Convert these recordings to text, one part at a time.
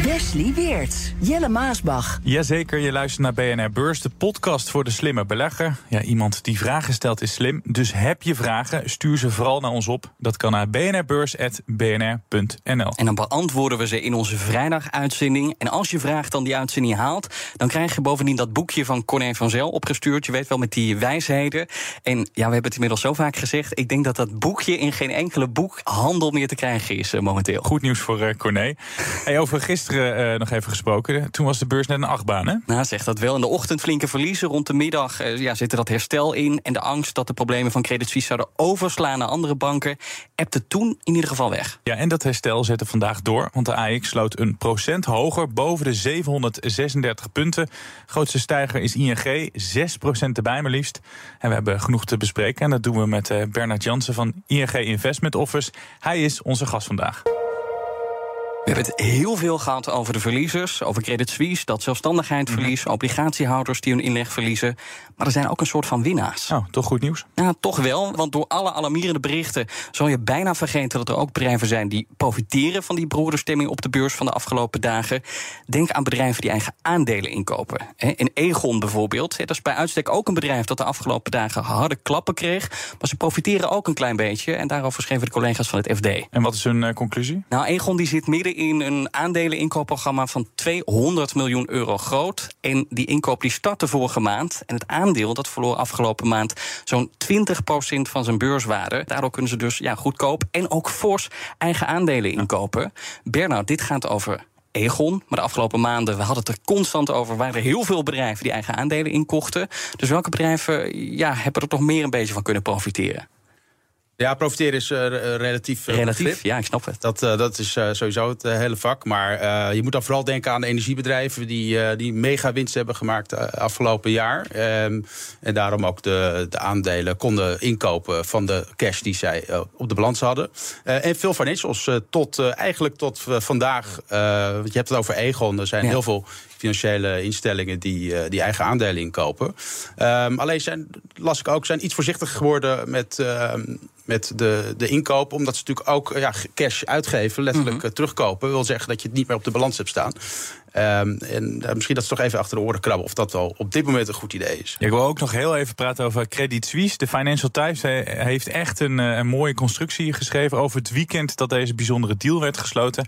Wesley Weert, Jelle Maasbach. Jazeker, je luistert naar BNR Beurs, de podcast voor de slimme belegger. Ja, iemand die vragen stelt is slim, dus heb je vragen, stuur ze vooral naar ons op. Dat kan naar bnrbeurs.bnr.nl. En dan beantwoorden we ze in onze vrijdaguitzending. En als je vraagt dan die uitzending haalt, dan krijg je bovendien dat boekje van Corné van Zel opgestuurd. Je weet wel, met die wijsheden. En ja, we hebben het inmiddels zo vaak gezegd. Ik denk dat dat boekje in geen enkele boekhandel meer te krijgen is uh, momenteel. Goed nieuws voor uh, Corné. Hey, over gisteren uh, nog even gesproken. Toen was de beurs net een achtbaan, hè? Nou, zegt dat wel. In de ochtend flinke verliezen. Rond de middag uh, ja, zit er dat herstel in. En de angst dat de problemen van Credit Suisse zouden overslaan naar andere banken... ebte toen in ieder geval weg. Ja, en dat herstel zette vandaag door. Want de AX sloot een procent hoger, boven de 736 punten. Grootste stijger is ING, 6 procent erbij maar liefst. En we hebben genoeg te bespreken. En dat doen we met uh, Bernard Jansen van ING Investment Office. Hij is onze gast vandaag. We hebben het heel veel gehad over de verliezers, over Credit Suisse, dat zelfstandigheidsverlies, mm. obligatiehouders die hun inleg verliezen. Maar er zijn ook een soort van winnaars. Oh, toch goed nieuws? Ja, toch wel. Want door alle alarmerende berichten zal je bijna vergeten dat er ook bedrijven zijn die profiteren van die broederstemming op de beurs van de afgelopen dagen. Denk aan bedrijven die eigen aandelen inkopen. In Egon bijvoorbeeld, dat is bij uitstek ook een bedrijf dat de afgelopen dagen harde klappen kreeg. Maar ze profiteren ook een klein beetje. En daarover schreven de collega's van het FD. En wat is hun uh, conclusie? Nou, Egon die zit midden in een aandeleninkoopprogramma van 200 miljoen euro groot. En die inkoop die startte vorige maand. En het aandeel dat verloor afgelopen maand zo'n 20% van zijn beurswaarde. Daardoor kunnen ze dus ja, goedkoop en ook fors eigen aandelen inkopen. Bernard, dit gaat over Egon. Maar de afgelopen maanden, we hadden het er constant over, waren er heel veel bedrijven die eigen aandelen inkochten. Dus welke bedrijven ja, hebben er toch meer een beetje van kunnen profiteren? Ja, profiteren is uh, relatief. Uh, relatief, begrip. ja, ik snap het. Dat, uh, dat is sowieso het hele vak. Maar je moet dan vooral denken aan de energiebedrijven die, die mega winst hebben gemaakt afgelopen jaar. Um, en daarom ook de, de aandelen konden inkopen van de cash die zij op de balans hadden. en veel financials tot eigenlijk tot vandaag. je hebt het over Egon. Er zijn ja. heel veel financiële instellingen die, die eigen aandelen inkopen. Um, alleen zijn, las ik ook, zijn iets voorzichtig geworden met, uh, met de, de inkoop. Omdat ze natuurlijk ook ja, cash uitgeven, letterlijk mm -hmm. terugkopen. wil zeggen dat je het niet meer op de balans hebt staan. Um, en uh, misschien dat ze toch even achter de oren krabben of dat wel op dit moment een goed idee is. Ja, ik wil ook nog heel even praten over Credit Suisse. De Financial Times heeft echt een, een mooie constructie geschreven over het weekend dat deze bijzondere deal werd gesloten.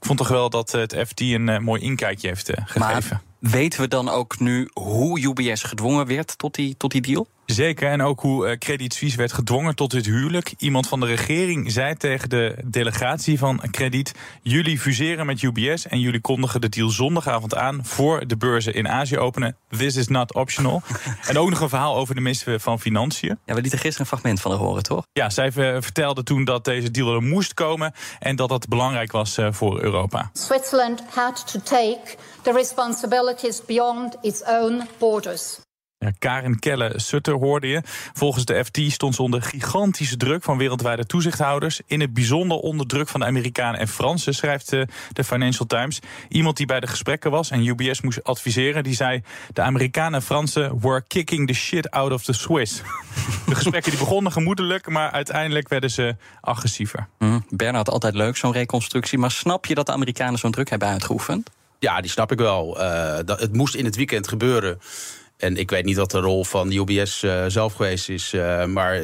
Ik vond toch wel dat het FT een uh, mooi inkijkje heeft uh, gegeven. Maar weten we dan ook nu hoe UBS gedwongen werd tot die, tot die deal? Zeker, en ook hoe Credit Suisse werd gedwongen tot dit huwelijk. Iemand van de regering zei tegen de delegatie van Credit... jullie fuseren met UBS en jullie kondigen de deal zondagavond aan... voor de beurzen in Azië openen. This is not optional. en ook nog een verhaal over de minister van Financiën. Ja, we lieten gisteren een fragment van haar horen, toch? Ja, zij vertelde toen dat deze deal er moest komen... en dat dat belangrijk was voor Europa. Switzerland had to take the responsibilities beyond its own borders. Ja, Karen Kelle Sutter hoorde je. Volgens de FT stond ze onder gigantische druk van wereldwijde toezichthouders. In het bijzonder onder druk van de Amerikanen en Fransen, schrijft de Financial Times. Iemand die bij de gesprekken was en UBS moest adviseren, die zei: De Amerikanen en Fransen were kicking the shit out of the Swiss. de gesprekken die begonnen gemoedelijk, maar uiteindelijk werden ze agressiever. Mm, Bernard, altijd leuk zo'n reconstructie. Maar snap je dat de Amerikanen zo'n druk hebben uitgeoefend? Ja, die snap ik wel. Uh, dat, het moest in het weekend gebeuren. En ik weet niet wat de rol van UBS uh, zelf geweest is. Uh, maar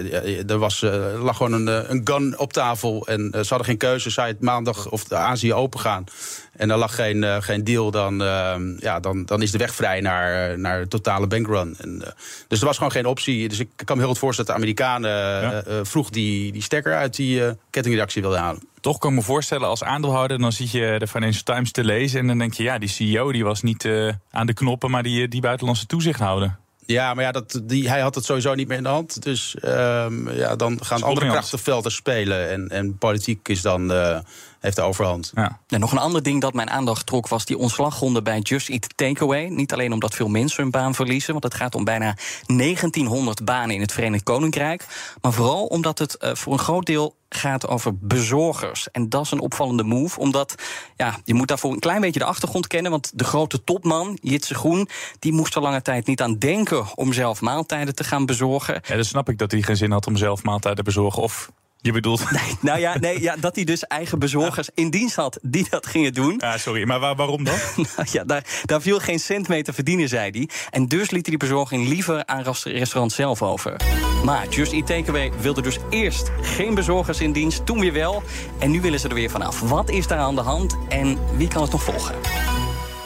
er was, uh, lag gewoon een, een gun op tafel. En ze hadden geen keuze. Zij het maandag of de Azië open gaan. En er lag geen, geen deal. Dan, uh, ja, dan, dan is de weg vrij naar, naar de totale bankrun. En, dus er was gewoon geen optie. Dus ik kan me heel goed voorstellen dat de Amerikanen ja. vroeg die, die stekker uit die kettingreactie wilden halen. Toch kan ik me voorstellen als aandeelhouder, dan zie je de Financial Times te lezen. En dan denk je, ja, die CEO die was niet aan de knoppen, maar die, die buitenlandse toezichthouder. Ja, maar ja, dat, die, hij had het sowieso niet meer in de hand. Dus ehm, ja, dan gaan andere krachtenvelden spelen. En, en politiek is dan, uh, heeft de overhand. Ja. En nog een ander ding dat mijn aandacht trok... was die ontslagronde bij Just Eat Takeaway. Niet alleen omdat veel mensen hun baan verliezen... want het gaat om bijna 1900 banen in het Verenigd Koninkrijk... maar vooral omdat het uh, voor een groot deel gaat over bezorgers. En dat is een opvallende move, omdat ja, je moet daarvoor een klein beetje de achtergrond kennen. Want de grote topman, Jitse Groen, die moest er lange tijd niet aan denken om zelf maaltijden te gaan bezorgen. Ja, dan snap ik dat hij geen zin had om zelf maaltijden te bezorgen. Of je bedoelt? Nee, nou ja, nee, ja, dat hij dus eigen bezorgers in dienst had die dat gingen doen. Ja, sorry, maar waar, waarom dan? nou ja, daar, daar viel geen cent mee te verdienen, zei hij. En dus liet hij die bezorging liever aan restaurant zelf over. Maar Just Eat Takeaway wilde dus eerst geen bezorgers in dienst, toen weer wel. En nu willen ze er weer vanaf. Wat is daar aan de hand en wie kan het nog volgen?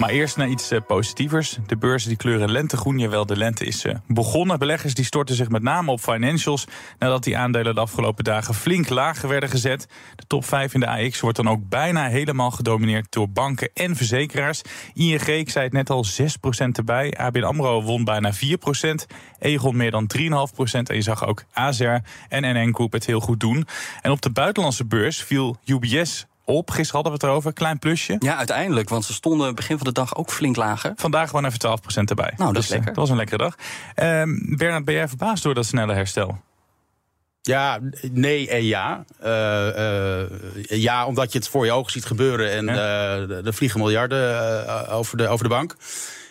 Maar eerst naar iets uh, positievers. De beurzen die kleuren lentegroen. Jawel, de lente is uh, begonnen. Beleggers die storten zich met name op financials... nadat die aandelen de afgelopen dagen flink lager werden gezet. De top 5 in de AX wordt dan ook bijna helemaal gedomineerd... door banken en verzekeraars. ING, ik zei het net al, 6% erbij. ABN AMRO won bijna 4%. Egon meer dan 3,5%. En je zag ook AZR en NN Group het heel goed doen. En op de buitenlandse beurs viel UBS op. Gisteren hadden we het erover. Klein plusje. Ja, uiteindelijk. Want ze stonden begin van de dag ook flink lager. Vandaag gewoon even 12% erbij. Nou, dat is dus, lekker. Dat was een lekkere dag. Uh, Bernard, ben jij verbaasd door dat snelle herstel? Ja, nee en ja. Uh, uh, ja, omdat je het voor je ogen ziet gebeuren en ja. uh, er vliegen miljarden over, de, over de bank.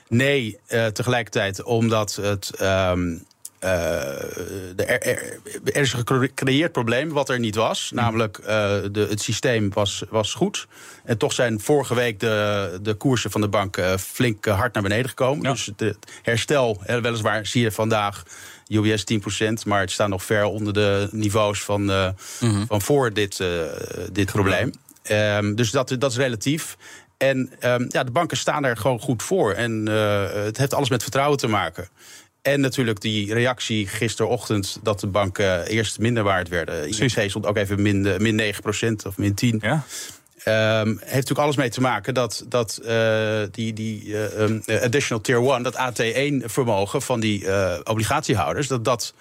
Nee, tegelijkertijd omdat het. Um, uh, er, er, er, is een gecreëerd probleem wat er niet was. Namelijk, uh, de, het systeem was, was goed. En toch zijn vorige week de, de koersen van de bank uh, flink hard naar beneden gekomen. Ja. Dus het herstel, weliswaar zie je vandaag UBS 10%, maar het staat nog ver onder de niveaus van, mm -hmm. van voor dit, dit probleem. Um, dus dat, dat is relatief. En um, ja, de banken staan er gewoon goed voor. En het heeft alles met vertrouwen te maken. En natuurlijk die reactie gisterochtend dat de banken eerst minder waard werden. ING stond ook even min, min 9% of min 10. Ja. Um, heeft natuurlijk alles mee te maken dat, dat uh, die, die uh, um, additional tier 1, dat AT1-vermogen van die uh, obligatiehouders, dat dat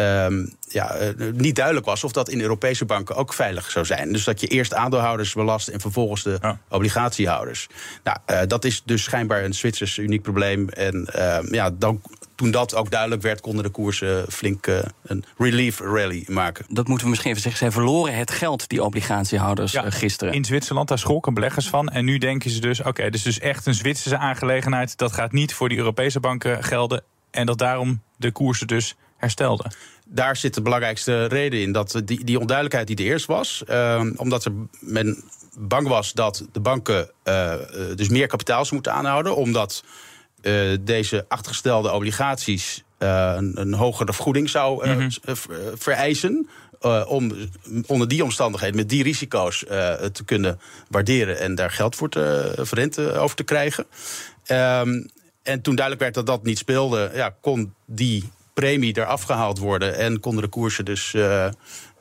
um, ja, niet duidelijk was of dat in Europese banken ook veilig zou zijn. Dus dat je eerst aandeelhouders belast en vervolgens de ja. obligatiehouders. Nou, dat is dus schijnbaar een Zwitsers uniek probleem. En ja, dan toen dat ook duidelijk werd, konden de koersen flink uh, een relief rally maken. Dat moeten we misschien even zeggen. Zij verloren het geld, die obligatiehouders, ja, uh, gisteren. In Zwitserland, daar schrokken beleggers van. En nu denken ze dus, oké, okay, dit is dus echt een Zwitserse aangelegenheid. Dat gaat niet voor die Europese banken gelden. En dat daarom de koersen dus herstelden. Daar zit de belangrijkste reden in. Dat die, die onduidelijkheid die er eerst was. Uh, omdat er men bang was dat de banken uh, dus meer kapitaal moeten aanhouden. Omdat uh, deze achtergestelde obligaties uh, een, een, hogere vergoeding zou mm -hmm. vereisen. om onder die omstandigheden, met die risico's, te kunnen waarderen en daar geld voor te over te krijgen. Um, en toen duidelijk werd dat dat niet speelde, ja, kon die premie eraf gehaald worden en konden de koersen dus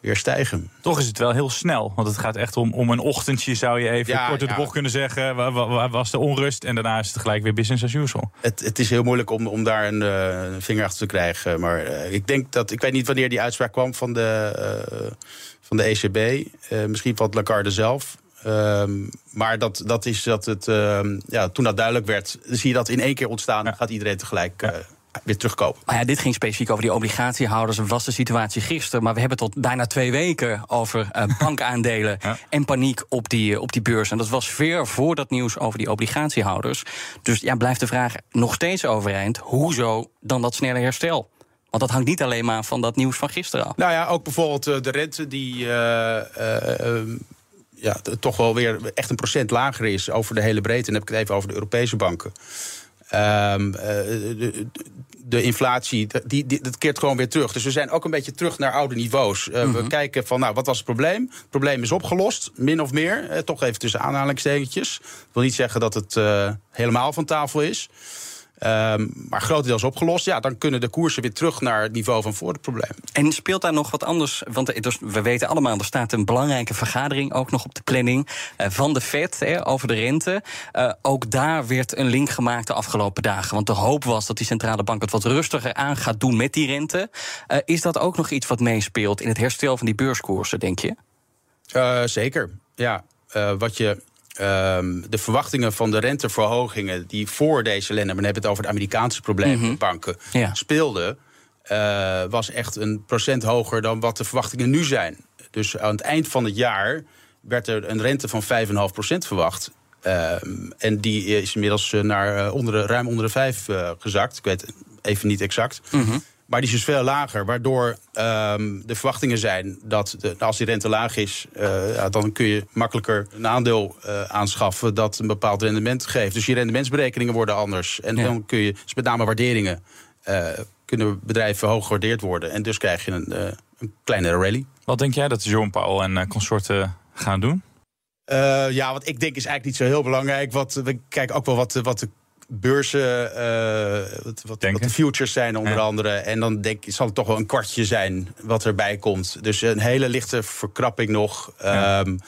weer stijgen. Toch is het wel heel snel. Want het gaat echt om, om een ochtendje, zou je even ja, kort de ja. bocht kunnen zeggen. Waar, waar, was de onrust? En daarna is het gelijk weer business as usual. Het, het is heel moeilijk om, om daar een uh, vinger achter te krijgen. Maar uh, ik denk dat. Ik weet niet wanneer die uitspraak kwam van de, van de ECB. misschien van Lagarde zelf. Um, maar dat, dat is dat het. ja, toen dat duidelijk werd, zie je dat in één keer ontstaan. Ja. Gaat iedereen tegelijk weer terugkopen. Maar ja, dit ging specifiek over die obligatiehouders. was de situatie gisteren. Maar we hebben tot bijna twee weken over uh, bankaandelen ja. en paniek op die, op die beurs. En dat was ver voor dat nieuws over die obligatiehouders. Dus ja, blijft de vraag nog steeds overeind. Hoezo dan dat snelle herstel? Want dat hangt niet alleen maar van dat nieuws van gisteren af. Nou ja, ook bijvoorbeeld uh, de rente die... Uh, ja, toch wel weer echt een procent lager is over de hele breedte. En dan heb ik het even over de Europese banken. Um, de, de, inflatie, die, die, dat keert gewoon weer terug. Dus we zijn ook een beetje terug naar oude niveaus. Uh, mm -hmm. We mhm. kijken van, nou, wat was het probleem? Het probleem is opgelost, min of meer. Uh, toch even tussen aanhalingstekentjes. Ik wil niet zeggen dat het uh, helemaal van tafel is. Um, maar grotendeels opgelost. Ja, dan kunnen de koersen weer terug naar het niveau van voor het probleem. En speelt daar nog wat anders? Want dus, we weten allemaal, er staat een belangrijke vergadering ook nog op de planning uh, van de Fed hè, over de rente. Uh, ook daar werd een link gemaakt de afgelopen dagen. Want de hoop was dat die centrale bank het wat rustiger aan gaat doen met die rente. Uh, is dat ook nog iets wat meespeelt in het herstel van die beurskoersen, denk je? zeker. Ja, wat je Um, de verwachtingen van de renteverhogingen die voor deze maar dan hebben we het over de Amerikaanse problemen, mm -hmm. banken, ja. speelden, uh, was echt een procent hoger dan wat de verwachtingen nu zijn. Dus aan het eind van het jaar werd er een rente van 5,5% verwacht. Uh, en die is inmiddels naar onder de, ruim onder de 5 uh, gezakt. Ik weet even niet exact. Mm -hmm. Maar die is dus veel lager, waardoor um, de verwachtingen zijn dat de, als die rente laag is, uh, ja, dan kun je makkelijker een aandeel uh, aanschaffen dat een bepaald rendement geeft. Dus je rendementsberekeningen worden anders. En ja. dan kun je, dus met name waarderingen, uh, kunnen bedrijven hoog gewaardeerd worden. En dus krijg je een, een kleinere rally. Wat denk jij dat Jerome Powell en consorten gaan doen? Ja, wat ik denk is eigenlijk niet zo heel belangrijk. Wat, we kijken ook wel wat, wat de beurzen, uh, wat, wat, wat, de futures zijn onder ja. andere. En dan denk ik, zal het toch wel een kwartje zijn wat erbij komt. Dus een hele lichte verkrapping nog. Ja. Um,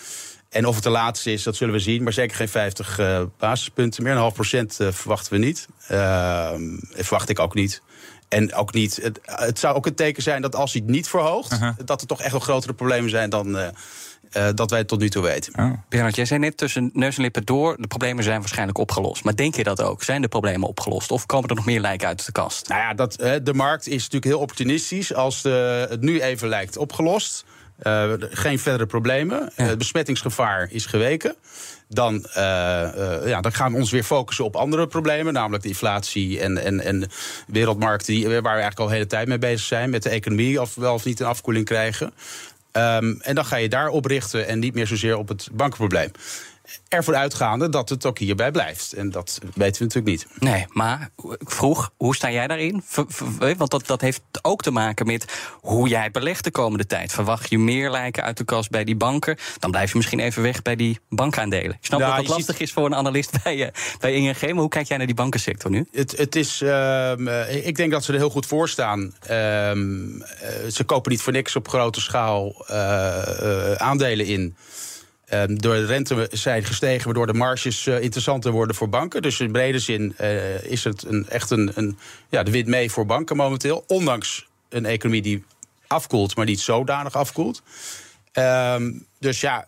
en of het de laatste is, dat zullen we zien. Maar zeker geen 50 uh, basispunten. Meer dan een half procent uh, verwachten we niet. Uh, verwacht ik ook niet. En ook niet. Het, het, zou ook een teken zijn dat als hij het niet verhoogt, -huh. dat er toch echt wel grotere problemen zijn dan. Uh, dat wij het tot nu toe weten. Oh. Bernard, jij zei net tussen neus en lippen door... de problemen zijn waarschijnlijk opgelost. Maar denk je dat ook? Zijn de problemen opgelost? Of komen er nog meer lijken uit de kast? Nou ja, dat, uh, de markt is natuurlijk heel opportunistisch. Als de, het nu even lijkt opgelost... Uh, geen verdere problemen. Ja. Het besmettingsgevaar is geweken. Dan, uh, uh, ja, dan gaan we ons weer focussen op andere problemen. Namelijk de inflatie en, en, en wereldmarkten... Die, waar we eigenlijk al de hele tijd mee bezig zijn. Met de economie, of wel of niet een afkoeling krijgen. Um, en dan ga je daarop richten en niet meer zozeer op het bankenprobleem. Ervoor uitgaande dat het ook hierbij blijft. En dat weten we natuurlijk niet. Nee, maar ik vroeg, hoe sta jij daarin? Want dat, dat heeft ook te maken met hoe jij belegt de komende tijd. Verwacht je meer lijken uit de kast bij die banken? Dan blijf je misschien even weg bij die bankaandelen. Ik snap nou, dat het lastig ziet... is voor een analist bij, bij ING. Maar hoe kijk jij naar die bankensector nu? Het, het is, uh, ik denk dat ze er heel goed voor staan. Uh, ze kopen niet voor niks op grote schaal aandelen in. Door de rente zijn gestegen, waardoor de marges uh, interessanter worden voor banken. Dus in brede zin uh, is het een, echt een, een, ja, de wit mee voor banken momenteel. Ondanks een economie die afkoelt, maar niet zodanig afkoelt. Um, dus ja,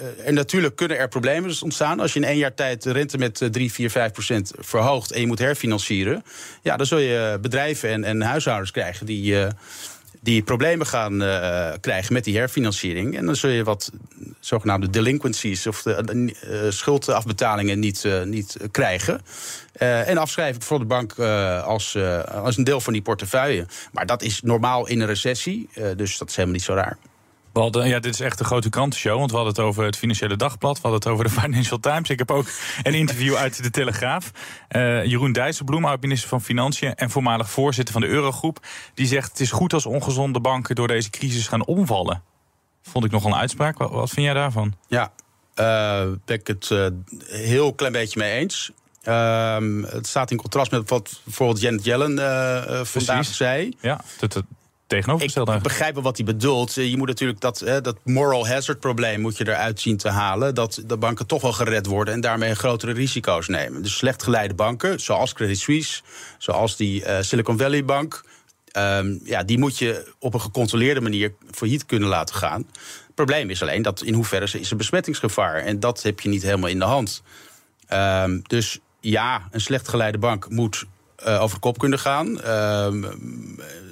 uh, en natuurlijk kunnen er problemen dus ontstaan. Als je in één jaar tijd de rente met 3, 4, 5 procent verhoogt en je moet herfinancieren. Ja, dan zul je bedrijven en, en huishoudens krijgen die die problemen gaan uh, krijgen met die herfinanciering. En dan zul je wat zogenaamde delinquencies of de, uh, schuldafbetalingen niet, niet krijgen. en afschrijven voor de bank als, als een deel van die portefeuille. Maar dat is normaal in een recessie, dus dat is helemaal niet zo raar. We hadden, ja, dit is echt een grote krantenshow. Want we hadden het over het Financiële Dagblad. We hadden het over de Financial Times. Ik heb ook een interview uit de Telegraaf. Uh, Jeroen Dijsselbloem, oud-minister van Financiën... en voormalig voorzitter van de Eurogroep... die zegt het is goed als ongezonde banken... door deze crisis gaan omvallen. Vond ik nog een uitspraak. Wat, wat vind jij daarvan? Ja, uh, ben ik het uh, heel klein beetje mee eens. Uh, het staat in contrast met wat bijvoorbeeld Janet Yellen vandaag zei. Ja, dat, dat, tegenovergestelde. Ik begrijp wel wat hij bedoelt. Je moet natuurlijk dat, dat moral hazard probleem moet je eruit zien te halen. Dat de banken toch wel gered worden en daarmee grotere risico's nemen. Dus slecht geleide banken, zoals Credit Suisse, zoals die uh, Silicon Valley Bank. Um, ja, die moet je op een gecontroleerde manier failliet kunnen laten gaan. Het probleem is alleen dat in hoeverre is er besmettingsgevaar. En dat heb je niet helemaal in de hand. Um, dus ja, een slecht geleide bank moet over de kop kunnen gaan. Uh,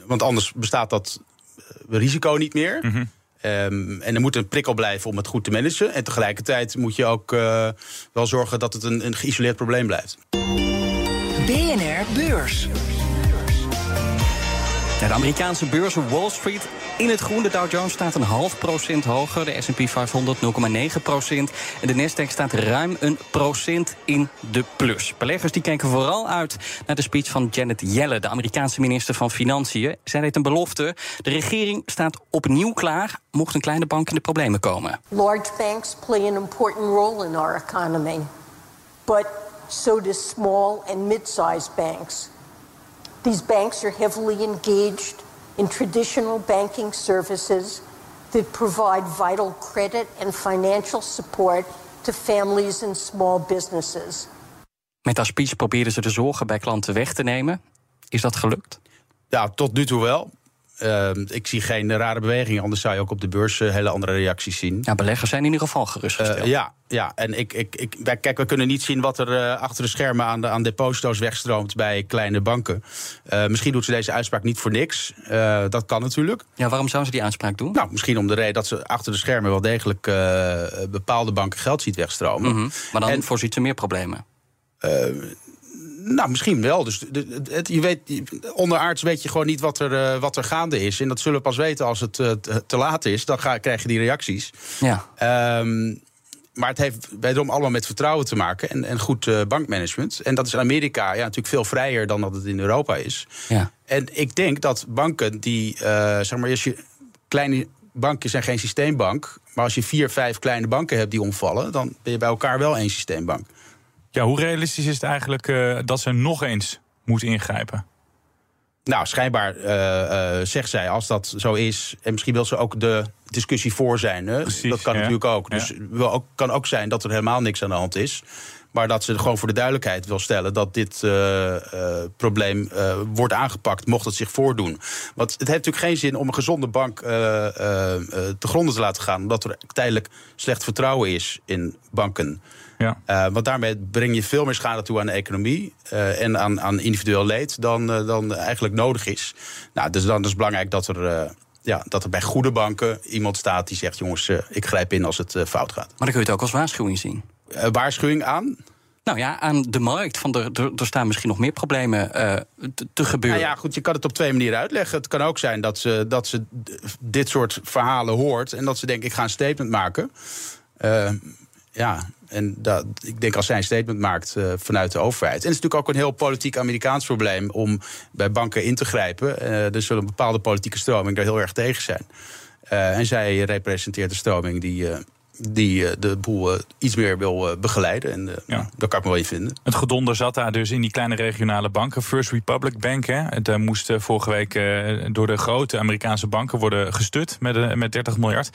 want anders bestaat dat eh, risico niet meer. Mm -hmm. Um, en er moet een prikkel blijven om het goed te managen. En tegelijkertijd moet je ook uh, wel zorgen dat het een, een geïsoleerd probleem blijft. BNR Beurs. De Amerikaanse beurzen Wall Street in het groen. De Dow Jones staat een half procent hoger. De S&P 500 0,9 procent. En de Nasdaq staat ruim een procent in de plus. Beleggers die kijken vooral uit naar de speech van Janet Yellen... de Amerikaanse minister van Financiën. Zij deed een belofte. De regering staat opnieuw klaar... mocht een kleine bank in de problemen komen. Large banks play an important role in our economy. But so do small and mid-sized banks. These banks are heavily engaged in traditional banking services that provide vital credit and financial support to families and small businesses. Met haar speech probeerden ze de zorgen bij klanten weg te nemen. Is dat gelukt? Ja, tot nu toe wel. Uh, ik zie geen rare bewegingen, anders zou je ook op de beurs uh, hele andere reacties zien. Ja, beleggers zijn in ieder geval gerustgesteld. Uh, ja, ja, en ik, ik, ik, wij, kijk, we kunnen niet zien wat er uh, achter de schermen aan, de, aan deposito's wegstroomt bij kleine banken. misschien doet ze deze uitspraak niet voor niks. dat kan natuurlijk. Ja, waarom zou ze die uitspraak doen? Nou, misschien om de reden dat ze achter de schermen wel degelijk bepaalde banken geld ziet wegstromen. -hmm. Maar dan en, voorziet ze meer problemen. Nou, misschien wel. Dus het, je weet, onderaards weet je gewoon niet wat er, uh, wat er gaande is. En dat zullen we pas weten als het uh, te laat is. Dan ga, krijg je die reacties. Ja. Um, maar het heeft wederom allemaal met vertrouwen te maken en, en goed uh, bankmanagement. En dat is in Amerika ja, natuurlijk veel vrijer dan dat het in Europa is. Ja. En ik denk dat banken die, zeg maar, als je kleine banken zijn geen systeembank. Maar als je vier, vijf kleine banken hebt die omvallen, dan ben je bij elkaar wel één systeembank. Ja, hoe realistisch is het eigenlijk uh, dat ze nog eens moet ingrijpen? Nou, schijnbaar uh, uh, zegt zij, als dat zo is... en misschien wil ze ook de discussie voor zijn. Hè? Precies, dat kan ja. natuurlijk ook. Dus het kan ook zijn dat er helemaal niks aan de hand is. Maar dat ze gewoon voor de duidelijkheid wil stellen... dat dit uh, probleem wordt aangepakt, mocht het zich voordoen. Want het heeft natuurlijk geen zin om een gezonde bank te gronden te laten gaan... omdat er tijdelijk slecht vertrouwen is in banken. Ja. Uh, want daarmee breng je veel meer schade toe aan de economie uh, en aan, aan individueel leed dan, uh, dan eigenlijk nodig is. Nou, dus dan is het belangrijk dat er, ja, dat er bij goede banken iemand staat die zegt: jongens, ik grijp in als het fout gaat. Maar dan kun je het ook als waarschuwing zien. waarschuwing aan? Nou ja, aan de markt. Van er, er, er staan misschien nog meer problemen te, te, gebeuren. Nou ja, goed, je kan het op twee manieren uitleggen. Het kan ook zijn dat ze, dat ze dit soort verhalen hoort en dat ze denkt: ik ga een statement maken. Ja, en dat, ik denk als zij een statement maakt uh, vanuit de overheid. En het is natuurlijk ook een heel politiek Amerikaans probleem om bij banken in te grijpen. Uh, er zullen bepaalde politieke stroming daar heel erg tegen zijn. Uh, en zij representeert de stroming die. die de boel iets meer wil begeleiden. En ja. daar kan ik me wel in vinden. Het gedonder zat daar dus in die kleine regionale banken. First Republic Bank. Hè. Het moest vorige week door de grote Amerikaanse banken worden gestut met, met 30 miljard.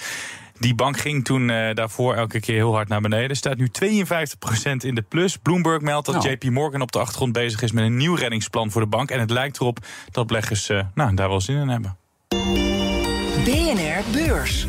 Die bank ging toen uh, daarvoor elke keer heel hard naar beneden. Staat nu 52% in de plus. Bloomberg meldt dat Nou. JP Morgan op de achtergrond bezig is met een nieuw reddingsplan voor de bank. En het lijkt erop dat beleggers uh, nou, daar wel zin in hebben. BNR Beurs.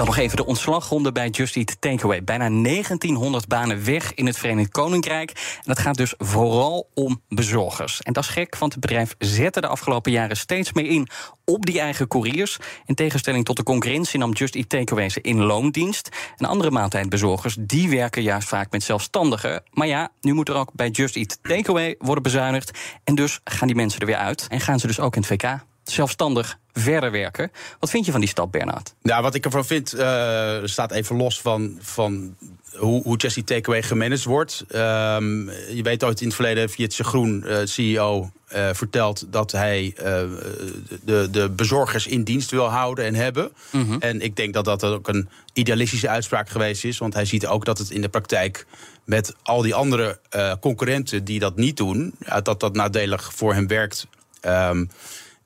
Dan nog even de ontslagronde bij Just Eat Takeaway. Bijna 1900 banen weg in het Verenigd Koninkrijk. En dat gaat dus vooral om bezorgers. En dat is gek, want het bedrijf zette de afgelopen jaren steeds meer in op die eigen couriers. In tegenstelling tot de concurrentie nam Just Eat Takeaway ze in loondienst. En andere maaltijdbezorgers, die werken juist vaak met zelfstandigen. Maar ja, nu moet er ook bij Just Eat Takeaway worden bezuinigd. En dus gaan die mensen er weer uit. En gaan ze dus ook in het VK zelfstandig verder werken. Wat vind je van die stap, Bernard? Nou, wat ik ervan vind, uh, staat even los van, van hoe, hoe Jesse Takeaway gemanaged wordt. Um, je weet ooit in het verleden Jitse Groen, uh, CEO, uh, verteld dat hij de, de bezorgers in dienst wil houden en hebben. Mhm. Mm -hmm. En ik denk dat dat ook een idealistische uitspraak geweest is. Want hij ziet ook dat het in de praktijk met al die andere concurrenten die dat niet doen, dat dat nadelig voor hem werkt. Um,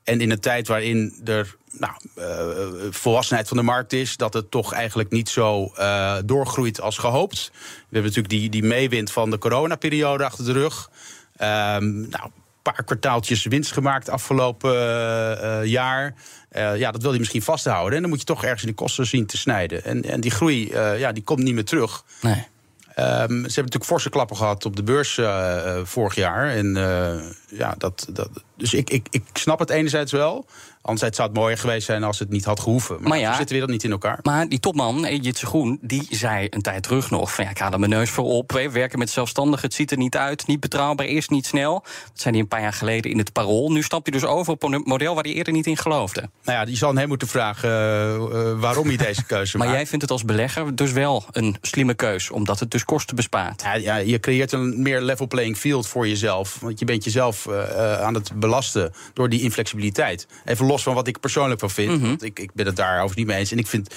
en in een tijd waarin er nou, uh, volwassenheid van de markt is, dat het toch eigenlijk niet zo uh, doorgroeit als gehoopt. We hebben natuurlijk die, die meewind van de coronaperiode achter de rug. Um, nou, een paar kwartaaltjes winst gemaakt afgelopen uh, jaar. ja, dat wil hij misschien vasthouden. En dan moet je toch ergens in de kosten zien te snijden. En, en die groei, ja, die komt niet meer terug. Nee. Um, ze hebben natuurlijk forse klappen gehad op de beurs uh, vorig jaar. En uh, ja, dat, dat, dus ik, ik, ik snap het enerzijds wel. Anderzijds zou het mooier geweest zijn als het niet had gehoeven. Maar, Maar ja, we zitten weer dat niet in elkaar. Maar die topman, eh, Jitse Groen, die zei een tijd terug nog... van ja, ik haal er mijn neus voor op, hè, werken met zelfstandigen... het ziet er niet uit, niet betrouwbaar, eerst niet snel. Dat zei hij een paar jaar geleden in het Parool. Nu stapt hij dus over op een model waar hij eerder niet in geloofde. Nou ja, je zal aan hem moeten vragen uh, waarom hij deze keuze maar maakt. jij vindt het als belegger dus wel een slimme keus... omdat het dus kosten bespaart. Ja, ja, je creëert een meer level playing field voor jezelf. Want je bent jezelf uh, aan het belasten door die inflexibiliteit. Even los van wat ik persoonlijk van vind. Mhm. Want ik, ik ben het daarover niet mee eens. En ik vind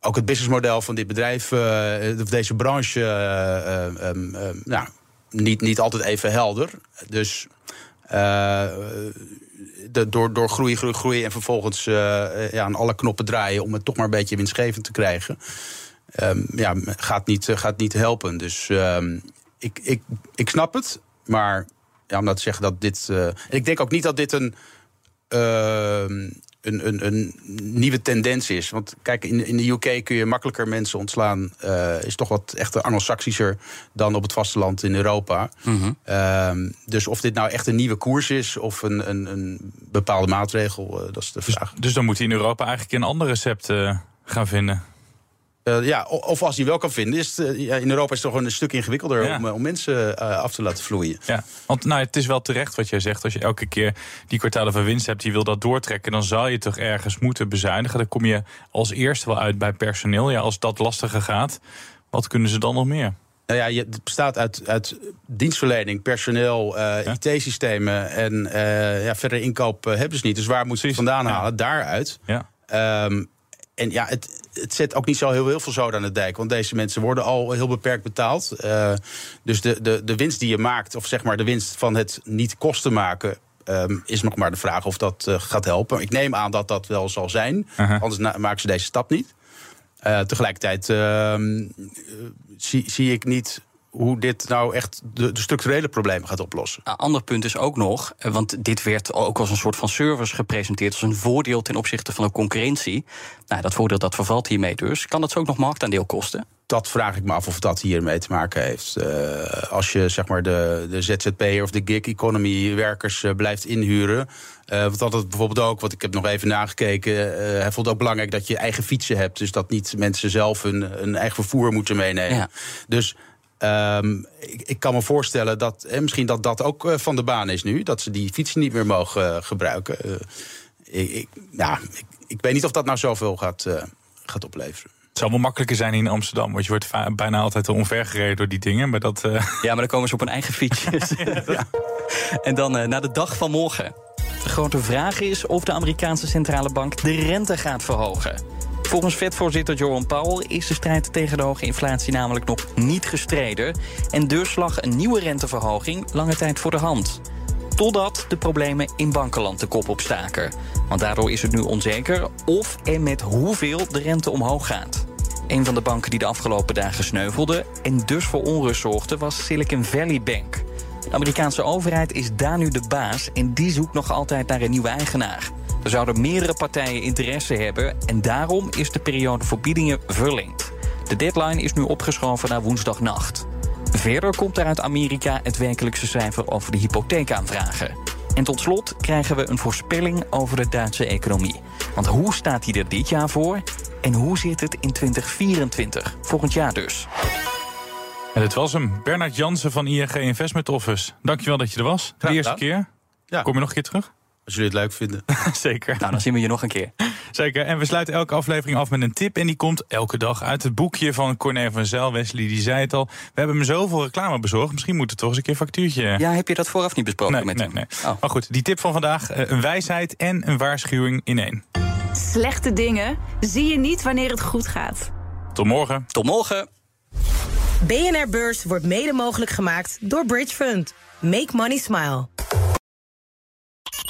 ook het businessmodel van dit bedrijf, uh, of deze branche, uh, um, nou, niet, niet altijd even helder. Dus de, door, door groei, groei, groei en vervolgens ja, aan alle knoppen draaien om het toch maar een beetje winstgevend te krijgen. Um, ja, gaat niet, gaat niet helpen. Dus um, ik, ik, ik snap het, maar ja, om dat te zeggen dat dit. ik denk ook niet dat dit een. Uh, een, een, een nieuwe tendens is. Want kijk, in, in de UK kun je makkelijker mensen ontslaan. Uh, is toch wat echt anglo-saxischer dan op het vasteland in Europa. Mm dus of dit nou echt een nieuwe koers is of een, een, een bepaalde maatregel, uh, dat is de dus- vraag. Dus, dan moet hij in Europa eigenlijk een ander recept uh, gaan vinden. Uh, ja, of als hij wel kan vinden. Is het, ja, in Europa is het toch een stuk ingewikkelder ja. om, om, mensen uh, af te laten vloeien. Ja, want nou, het is wel terecht wat jij zegt. Als je elke keer die kwartalen van winst hebt, die wil dat doortrekken, dan zal je toch ergens moeten bezuinigen. Dan kom je als eerste wel uit bij personeel. Ja, als dat lastiger gaat, wat kunnen ze dan nog meer? Nou ja, het bestaat uit, uit dienstverlening, personeel, uh, ja. IT-systemen en uh, ja, verder inkoop hebben ze niet. Dus waar moeten ze het vandaan halen? Daaruit. Ja. Um, en ja, het, het zet ook niet zo heel, heel veel zoden aan de dijk. Want deze mensen worden al heel beperkt betaald. Uh, dus de, de, de winst die je maakt, of zeg maar de winst van het niet kosten maken. Um, is nog maar de vraag of dat uh, gaat helpen. Ik neem aan dat dat wel zal zijn. Uh -huh. Anders maken ze deze stap niet. Uh, tegelijkertijd uh, zie, zie ik niet hoe dit nou echt de, de, structurele problemen gaat oplossen. Een ander punt is ook nog, want dit werd ook als een soort van service gepresenteerd, als een voordeel ten opzichte van de concurrentie. Nou, dat voordeel dat vervalt hiermee dus. Kan dat zo ook nog marktaandeel kosten? Dat vraag ik me af of dat hiermee te maken heeft. Uh, als je zeg maar de, de ZZP of de gig economy werkers uh, blijft inhuren. Uh, want dat het bijvoorbeeld ook, wat ik heb nog even nagekeken. hij vond het ook belangrijk dat je eigen fietsen hebt. Dus dat niet mensen zelf hun, hun eigen vervoer moeten meenemen. Ja. Dus Um, ik, ik, kan me voorstellen dat eh, misschien dat dat ook uh, van de baan is nu. Dat ze die fietsen niet meer mogen uh, gebruiken. Ik, ik, ja, ik, weet niet of dat nou zoveel gaat, gaat opleveren. Het zou wel makkelijker zijn in Amsterdam, want je wordt bijna altijd omvergereden door die dingen. Maar dat, Ja, maar dan komen ze op hun eigen fietsjes. ja. En dan naar de dag van morgen. De grote vraag is of de Amerikaanse centrale bank de rente gaat verhogen. Volgens Fed-voorzitter Jerome Powell is de strijd tegen de hoge inflatie namelijk nog niet gestreden. En dus lag een nieuwe renteverhoging lange tijd voor de hand. Totdat de problemen in bankenland de kop opstaken. Want daardoor is het nu onzeker of en met hoeveel de rente omhoog gaat. Een van de banken die de afgelopen dagen sneuvelde en dus voor onrust zorgde was Silicon Valley Bank. De Amerikaanse overheid is daar nu de baas en die zoekt nog altijd naar een nieuwe eigenaar. Er zouden meerdere partijen interesse hebben en daarom is de periode voor biedingen verlengd. De deadline is nu opgeschoven naar woensdagnacht. Verder komt er uit Amerika het werkelijkse cijfer over de hypotheekaanvragen. En tot slot krijgen we een voorspelling over de Duitse economie. Want hoe staat die er dit jaar voor? En hoe zit het in 2024, volgend jaar dus? En het was hem, Bernard Jansen van ING Investment Office. Dankjewel dat je er was. De eerste keer. Ja. Kom je nog een keer terug? Als jullie het leuk vinden. Zeker. Nou, dan zien we je nog een keer. Zeker. En we sluiten elke aflevering af met een tip. En die komt elke dag uit het boekje van Corné van Zel. Wesley, die zei het al. We hebben hem zoveel reclame bezorgd. Misschien moet het toch eens een keer factuurtje. Ja, heb je dat vooraf niet besproken nee, met nee, hem? Nee. Oh. Maar goed, die tip van vandaag. Een wijsheid en een waarschuwing in één. Slechte dingen zie je niet wanneer het goed gaat. Tot morgen. Tot morgen. BNR Beurs wordt mede mogelijk gemaakt door Bridge Fund. Make money smile.